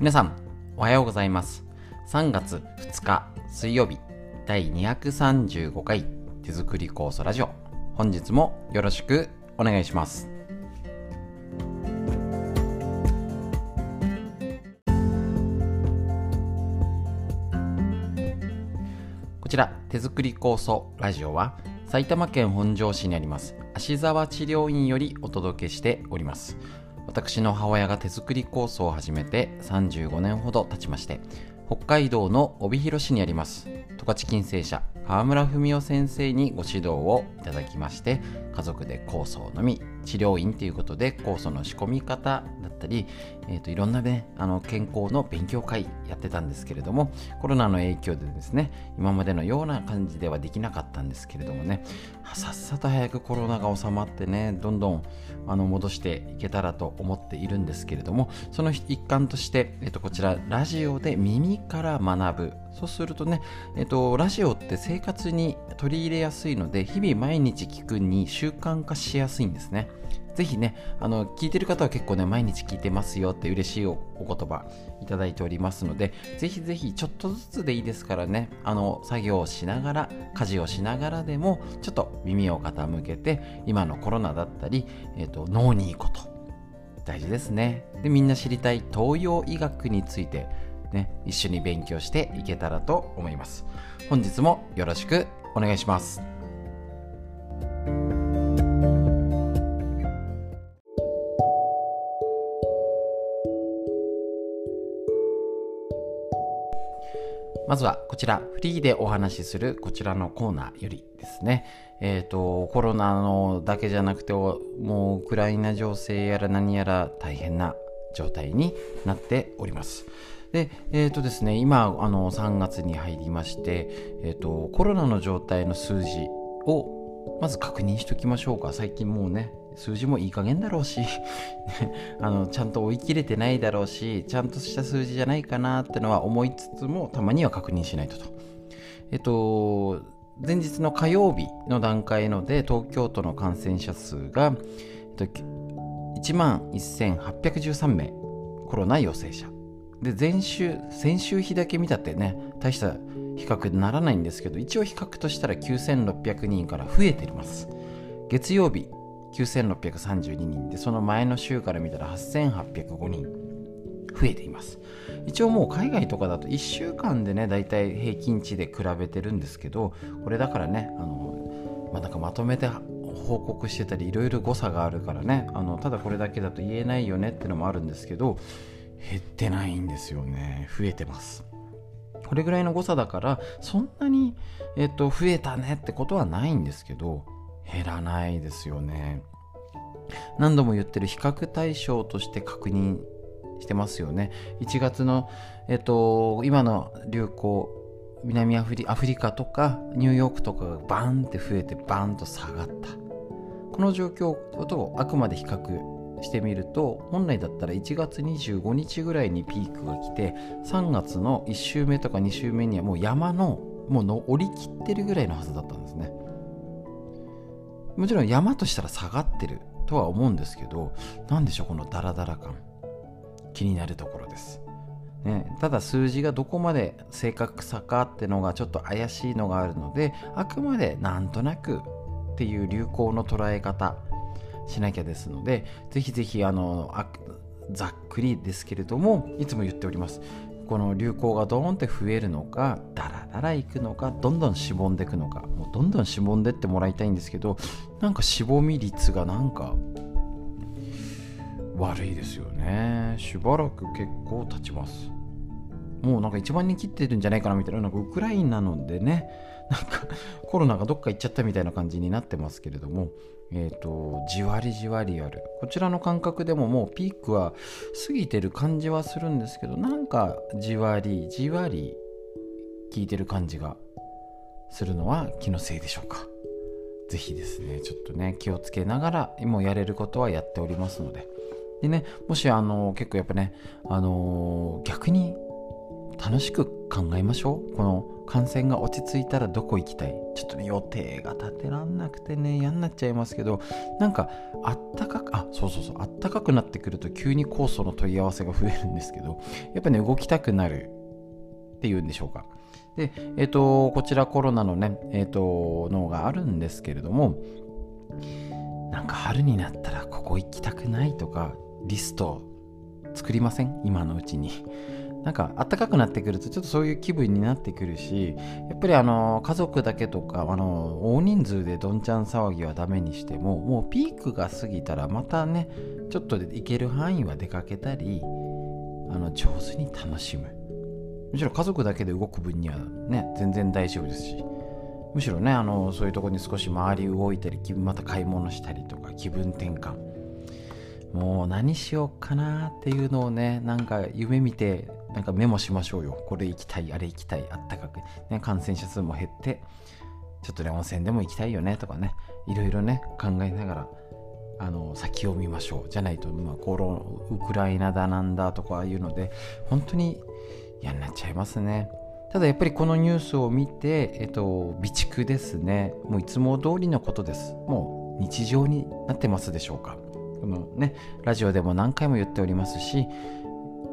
皆さん、おはようございます。3月2日水曜日、第235回手作り酵素ラジオ。本日もよろしくお願いします。こちら、手作り酵素ラジオは、埼玉県本庄市にあります、芦沢治療院よりお届けしております。私の母親が手作り酵素を始めて35年ほど経ちまして北海道の帯広市にあります。十勝金星社川村文夫先生にご指導をいただきまして家族で酵素を飲み治療院ということで酵素の仕込み方だったり、えーと、いろんなねあの健康の勉強会やってたんですけれどもコロナの影響でですね今までのような感じではできなかったんですけれどもねさっさと早くコロナが収まってねどんどんあの戻していけたらと思っているんですけれどもその一環として、えーと、こちらラジオで耳から学ぶそうするとね、えっと、ラジオって生活に取り入れやすいので、日々毎日聞くに習慣化しやすいんですね。ぜひね、あの、聞いてる方は結構ね、毎日聞いてますよって嬉しいお言葉いただいておりますので、ぜひぜひちょっとずつでいいですからね、あの、作業をしながら、家事をしながらでも、ちょっと耳を傾けて、今のコロナだったり、えっ、と、脳にいいこと、大事ですね。で、みんな知りたい東洋医学について、ね、一緒に勉強していけたらと思います。本日もよろしくお願いします。まずはこちら、フリーでお話しするこちらのコーナーよりですね、えっ、ー、と、コロナのだけじゃなくて、もうウクライナ情勢やら何やら大変な状態になっております。で、えっ、ー、とですね、今、あの、3月に入りまして、えっ、ー、と、コロナの状態の数字を、まず確認しておきましょうか。最近もうね、数字もいい加減だろうし あの、ちゃんと追い切れてないだろうし、ちゃんとした数字じゃないかなってのは思いつつも、たまには確認しないとと。えっと、前日の火曜日の段階ので、東京都の感染者数が、えっと、1万1813名、コロナ陽性者。で前週先週日だけ見たってね大した比較にならないんですけど一応比較としたら9600人から増えています月曜日9632人でその前の週から見たら8805人増えています。一応もう海外とかだと1週間でねだいたい平均値で比べてるんですけどこれだからねあの、まあ、なんかまとめて報告してたりいろいろ誤差があるからねあのただこれだけだと言えないよねってのもあるんですけど減ってないんですよね。増えてます。これぐらいの誤差だからそんなに、えっと、増えたねってことはないんですけど減らないですよね。何度も言ってる比較対象として確認してますよね。1月の、えっと、今の流行南アフリアフリカとかニューヨークとかがバーンって増えてバーンと下がった。この状況とあくまで比較してみると本来だったら1月25日ぐらいにピークが来て3月の1週目とか2週目にはもう山のもうの降りきってるぐらいのはずだったんですね。もちろん山としたら下がってるとは思うんですけど何でしょうこのダラダラ感。気になるところです。ね、ただ数字がどこまで正確さかってのがちょっと怪しいのがあるのであくまでなんとなくっていう流行の捉え方しなきゃですのでぜひぜひあのざっくりですけれどもいつも言っております。この流行がドーンって増えるのかダラダラいくのかどんどんしぼんでいくのかもうどんどんしぼんでってもらいたいんですけどなんかしぼみ率がなんか悪いですよね。しばらく結構経ちます。もうなんか一番に切ってるんじゃないかなみたいななんかウクライナなのでねなんかコロナがどっか行っちゃったみたいな感じになってますけれどもえ、ー、と、じわりじわりある。こちらの感覚でももうピークは過ぎてる感じはするんですけど、なんかじわりじわり効いてる感じがするのは気のせいでしょうか。ぜひですね、ちょっとね、気をつけながら、もうやれることはやっておりますので。でね、もしあの、結構やっぱね、あのー、逆に楽しく考えましょう。この感染が落ち着いたらどこ行きたい？ちょっと予定が立てらんなくてね。嫌になっちゃいますけど。なんかあったかくあそうそうそう。あったかくなってくると急に酵素の問い合わせが増えるんですけど。やっぱね動きたくなるっていうんでしょうか。でえっ、ー、とこちらコロナのねえっ、ー、とのがあるんですけれどもなんか春になったらここ行きたくないとかリスト作りません？今のうちに。なんか暖かくなってくるとちょっとそういう気分になってくるしやっぱりあの家族だけとかあの大人数でどんちゃん騒ぎはダメにしてももうピークが過ぎたらまたねちょっとで行ける範囲は出かけたりあの上手に楽しむ。むしろ家族だけで動く分にはね全然大丈夫ですしむしろねあのそういうとこに少し回り動いたりまた買い物したりとか気分転換。もう何しようかなっていうのをねなんか夢見てなんかメモしましょうよ。これ行きたいあれ行きたいあったかく、ね、感染者数も減ってちょっとね温泉でも行きたいよねとかね。いろいろね考えながらあの先を見ましょう。じゃないと、まあ、コロウクライナだなんだとかいうので本当に嫌になっちゃいますね。ただやっぱりこのニュースを見て、えっと、備蓄ですね。もういつも通りのことです。もう日常になってますでしょうか。このねラジオでも何回も言っておりますし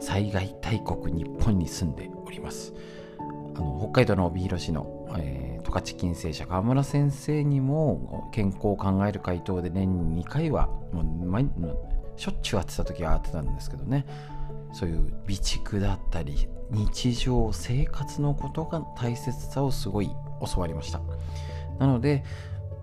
災害大国日本に住んでおります。あの北海道の帯広市の、えー、十勝金星社川村先生にも健康を考える回答で年に2回はもう毎しょっちゅう会ってた時は会ってたんですけどね。そういう備蓄だったり日常生活のことが大切さをすごい教わりました。なので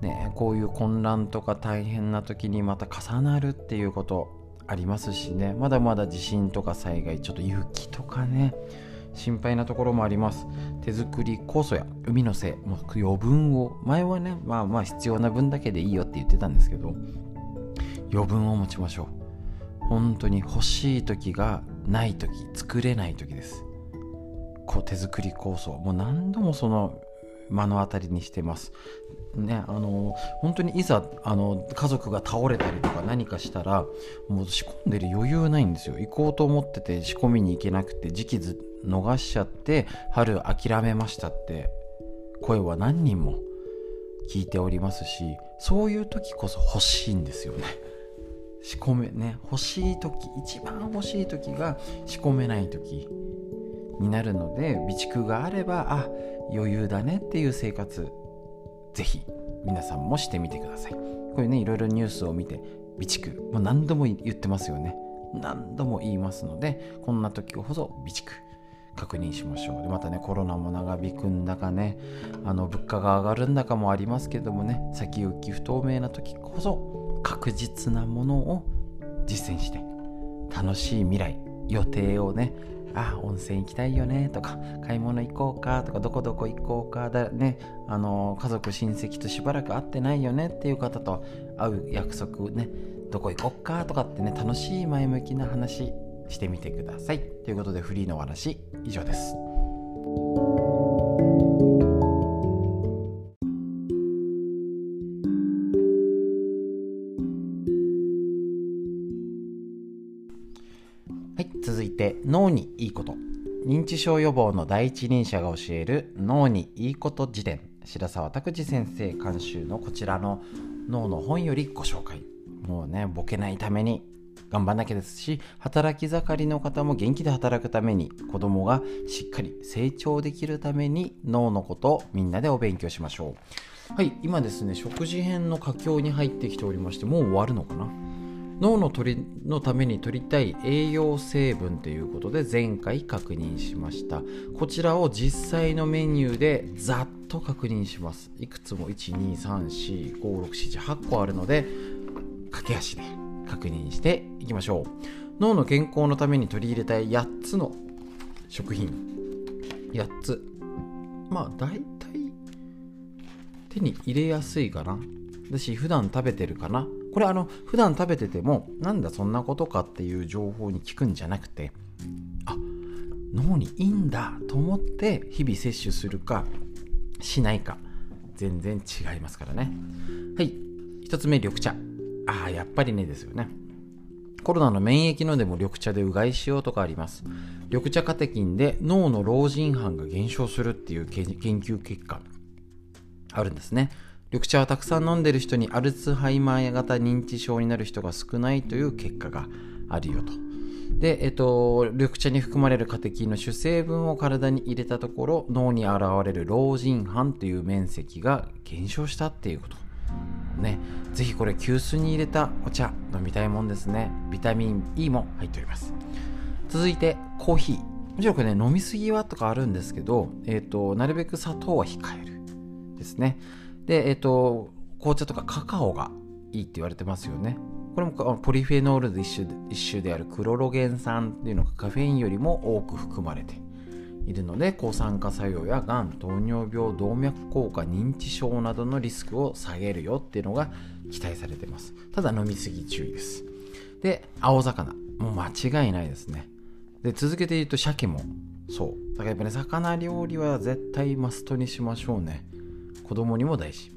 ね、こういう混乱とか大変な時にまた重なるっていうことありますしね。まだまだ地震とか災害ちょっと雪とかね心配なところもあります。手作り酵素や海のせいもう余分を前はねまあまあ必要な分だけでいいよって言ってたんですけど余分を持ちましょう。本当に欲しい時がない時作れない時です。こう手作り酵素もう何度もその目の当たりにしてます。ね、あの本当にいざあの家族が倒れたりとか何かしたらもう仕込んでる余裕ないんですよ。行こうと思ってて仕込みに行けなくて時期ず逃しちゃって春諦めましたって声は何人も聞いておりますしそういう時こそ欲しいんですよね。仕込めね欲しい時一番欲しい時が仕込めない時になるので備蓄があればあ余裕だねっていう生活ぜひ皆さんもしてみてください。これねいろいろニュースを見て備蓄もう何度も言ってますよね。何度も言いますのでこんな時こそ備蓄確認しましょう。でまたねコロナも長引くんだかねあの物価が上がるんだかもありますけどもね先行き不透明な時こそ確実なものを実践して楽しい未来予定をねあ温泉行きたいよねとか買い物行こうかとかどこどこ行こうかだねあの家族親戚としばらく会ってないよねっていう方と会う約束ねどこ行こっか？とかってね楽しい前向きな話してみてくださいということでフリーのお話以上です。いこと。認知症予防の第一人者が教える脳にいいこと辞典白沢拓司先生監修のこちらの脳の本よりご紹介。もうねボケないために頑張んなきゃですし働き盛りの方も元気で働くために子供がしっかり成長できるために脳のことをみんなでお勉強しましょう。はい今ですね食事編の佳境に入ってきておりましてもう終わるのかな？脳の鳥のために取りたい栄養成分ということで前回確認しました。こちらを実際のメニューでざっと確認します。いくつも？123456788個あるので駆け足で確認していきましょう。脳の健康のために取り入れたい8つの食品。8つ。まあ大体手に入れやすいかな。だし普段食べてるかな。これあの普段食べててもなんだそんなことかっていう情報に聞くんじゃなくてあ脳にいいんだと思って日々摂取するかしないか全然違いますからね。はい。1つ目緑茶。ああやっぱりねですよね。コロナの免疫のでも緑茶でうがいしようとかあります。緑茶カテキンで脳の老人斑が減少するっていう研究結果あるんですね。緑茶はたくさん飲んでる人にアルツハイマー型認知症になる人が少ないという結果があるよと。で、えっと、緑茶に含まれるカテキンの主成分を体に入れたところ脳に現れる老人斑という面積が減少したっていうこと。ね。ぜひこれ急須に入れたお茶飲みたいもんですね。ビタミン E も入っております。続いてコーヒー。もちろんこれね飲みすぎはとかあるんですけど、えっと、なるべく砂糖は控える。ですね。でえっと紅茶とかカカオがいいって言われてますよね。これもポリフェノールの一種一種であるクロロゲン酸っていうのがカフェインよりも多く含まれているので抗酸化作用やがん糖尿病動脈硬化認知症などのリスクを下げるよっていうのが期待されてます。ただ飲みすぎ注意です。で青魚。もう間違いないですね。で続けて言うと鮭もそう。だからやっぱね魚料理は絶対マストにしましょうね。子供にも大事。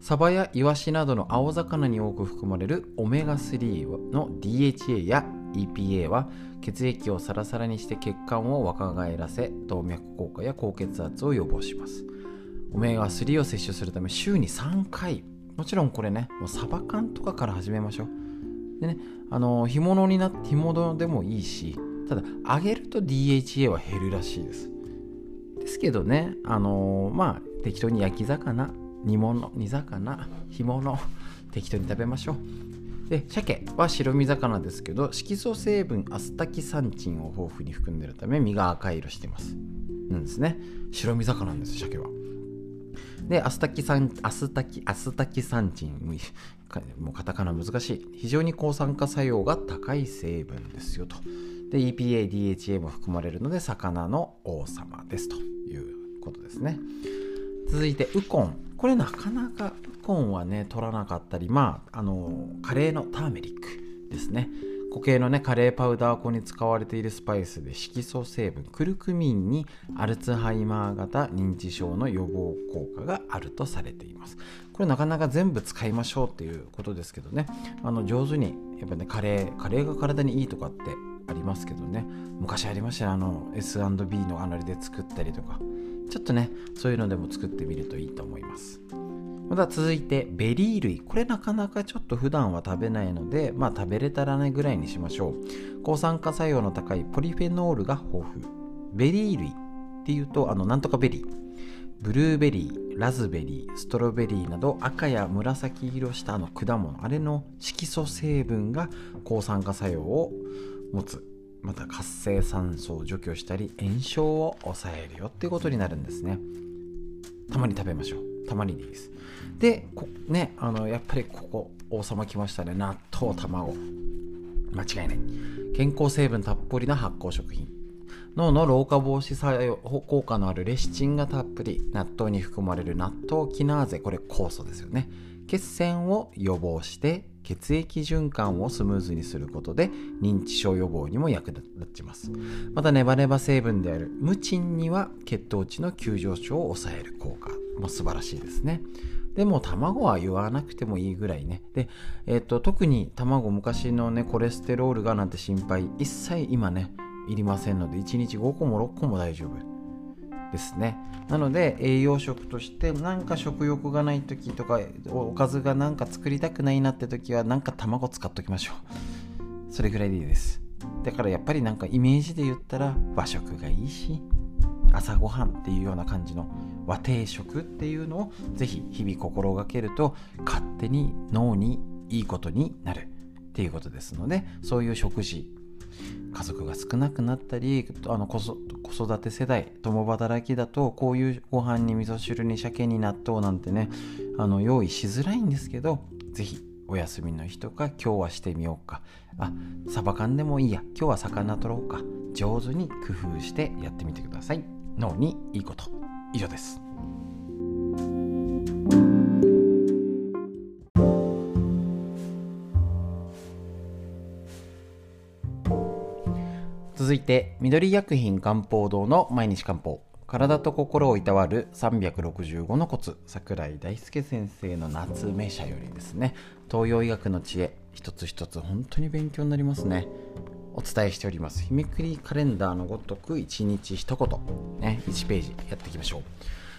サバやイワシなどの青魚に多く含まれるオメガ3の DHA や EPA は血液をサラサラにして血管を若返らせ動脈硬化や高血圧を予防します。オメガ3を摂取するため週に3回。もちろんこれねもうサバ缶とかから始めましょう。でねあの干物になって干物でもいいしただ揚げると DHA は減るらしいです。ですけどねあのまあ適当に焼き魚煮物煮魚干物適当に食べましょう。で鮭は白身魚ですけど色素成分アスタキサンチンを豊富に含んでるため身が赤色してます。なんですね。白身魚なんです鮭は。でアスタキサンアスタキアスタキサンチンもうカタカナ難しい。非常に抗酸化作用が高い成分ですよと。で EPA、DHA も含まれるので魚の王様ですということですね。続いてウコン。これなかなかウコンはね取らなかったりまああのカレーのターメリックですね。固形のねカレーパウダー粉に使われているスパイスで色素成分クルクミンにアルツハイマー型認知症の予防効果があるとされています。これなかなか全部使いましょうっていうことですけどね。あの上手にやっぱねカレーカレーが体にいいとかってありますけどね。昔ありましたねあの S&B のあのりで作ったりとか。ちょっとねそういうのでも作ってみるといいと思います。また続いてベリー類。これなかなかちょっと普段は食べないのでまあ食べれたらねぐらいにしましょう。抗酸化作用の高いポリフェノールが豊富。ベリー類っていうとあのなんとかベリー。ブルーベリーラズベリーストロベリーなど赤や紫色したあの果物。あれの色素成分が抗酸化作用を持つ。また活性酸素を除去したり炎症を抑えるよっていうことになるんですね。たまに食べましょう。たまにでいいですでねあのやっぱりここ王様来ましたね。納豆卵。間違いない。健康成分たっぷりな発酵食品。脳の老化防止作用効果のあるレシチンがたっぷり。納豆に含まれる納豆キナーゼ。これ酵素ですよね。血栓を予防して血液循環をスムーズにすることで認知症予防にも役立ちます。またネバネバ成分であるムチンには血糖値の急上昇を抑える効果。も素晴らしいですね。でも卵は言わなくてもいいぐらいね。で、えーと、特に卵昔のねコレステロールがなんて心配一切今ねいりませんので1日5個も6個も大丈夫ですね。なので栄養食としてなんか食欲がない時とかおかずがなんか作りたくないなって時はなんか卵使っときましょう。それぐらいでいいです。だからやっぱりなんかイメージで言ったら和食がいいし朝ごはんっていうような感じの和定食っていうのをぜひ日々心がけると勝手に脳にいいことになるっていうことですのでそういう食事家族が少なくなったりあの子育て世代共働きだとこういうご飯に味噌汁に鮭に納豆なんてねあの用意しづらいんですけど是非お休みの日とか今日はしてみようか。あサバ缶でもいいや。今日は魚取ろうか。上手に工夫してやってみてください。脳にいいこと。以上です。いて緑薬品漢方堂の毎日漢方。体と心をいたわる365のコツ。桜井大輔先生の夏名社よりですね。東洋医学の知恵一つ一つ本当に勉強になりますね。お伝えしております。日めくりカレンダーのごとく1日一言、ね、1ページやっていきましょう。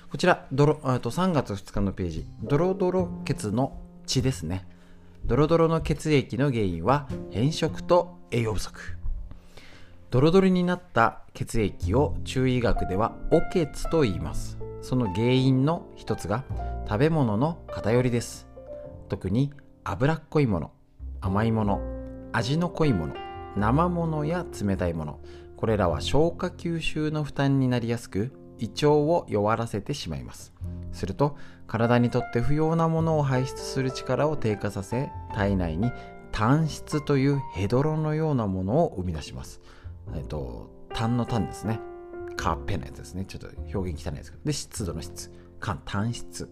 こちらドロと3月2日のページ。ドロドロ血の血ですね。ドロドロの血液の原因は変色と栄養不足。ドロドロになった血液を中医学ではお血と言います。その原因の一つが食べ物の偏りです。特に脂っこいもの甘いもの味の濃いもの生ものや冷たいもの。これらは消化吸収の負担になりやすく胃腸を弱らせてしまいます。すると体にとって不要なものを排出する力を低下させ体内に炭質というヘドロのようなものを生み出します。えっと、炭の炭ですね。カーペのやつですね。ちょっと表現汚いですけど。で、湿度の質。炭、炭質。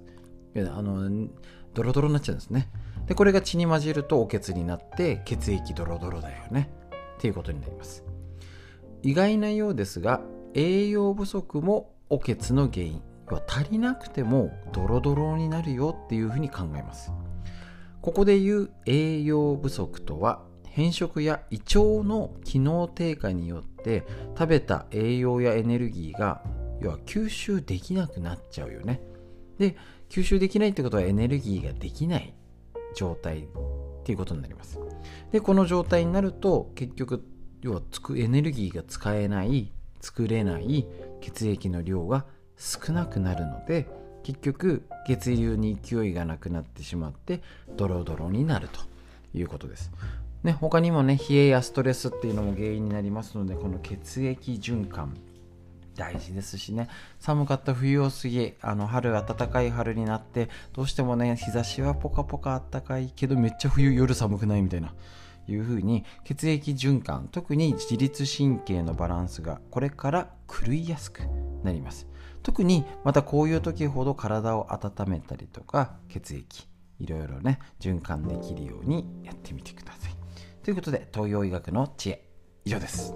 あの、ドロドロになっちゃうんですね。で、これが血に混じるとお血になって血液ドロドロだよね。っていうことになります。意外なようですが、栄養不足もお血の原因。は足りなくてもドロドロになるよっていうふうに考えます。ここで言う栄養不足とは変色や胃腸の機能低下によって食べた栄養やエネルギーが要は吸収できなくなっちゃうよね。で吸収できないってことはエネルギーができない状態っていうことになります。でこの状態になると結局要はつくエネルギーが使えない作れない血液の量が少なくなるので結局血流に勢いがなくなってしまってドロドロになるということです。ね、他にもね冷えやストレスっていうのも原因になりますのでこの血液循環大事ですしね。寒かった冬を過ぎあの春暖かい春になってどうしてもね日差しはポカポカあったかいけどめっちゃ冬夜寒くないみたいないう風に血液循環特に自律神経のバランスがこれから狂いやすくなります。特にまたこういう時ほど体を温めたりとか血液いろいろね循環できるようにやってみてください。ということで東洋医学の知恵以上です。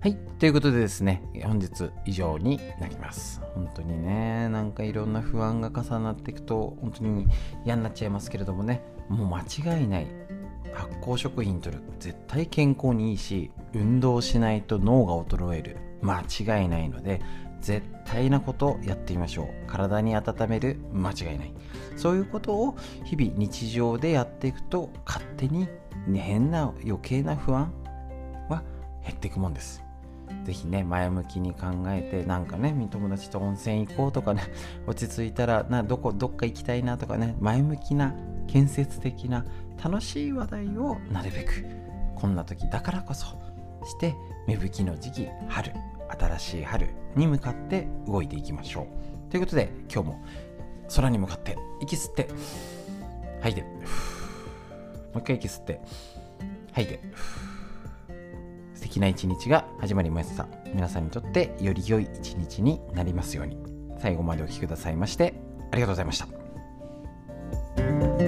はい。ということでですね、本日以上になります。本当にね、なんかいろんな不安が重なっていくと、本当に嫌になっちゃいますけれどもね、もう間違いない。発酵食品とる。絶対健康にいいし、運動しないと脳が衰える。間違いないので、絶対なことをやってみましょう。体に温める間違いない。そういうことを日々日常でやっていくと勝手に、変な余計な不安は減っていくもんです。ぜひね前向きに考えてなんかね友達と温泉行こうとかね 落ち着いたらなどこどっか行きたいなとかね前向きな建設的な楽しい話題をなるべく。こんな時だからこそして芽吹きの時期春。新しい春に向かって動いていきましょう。ということで今日も空に向かって息吸って吐いてもう一回息吸って吐いて素敵な一日が始まりました。皆さんにとってより良い一日になりますように。最後までお聴きくださいましてありがとうございました。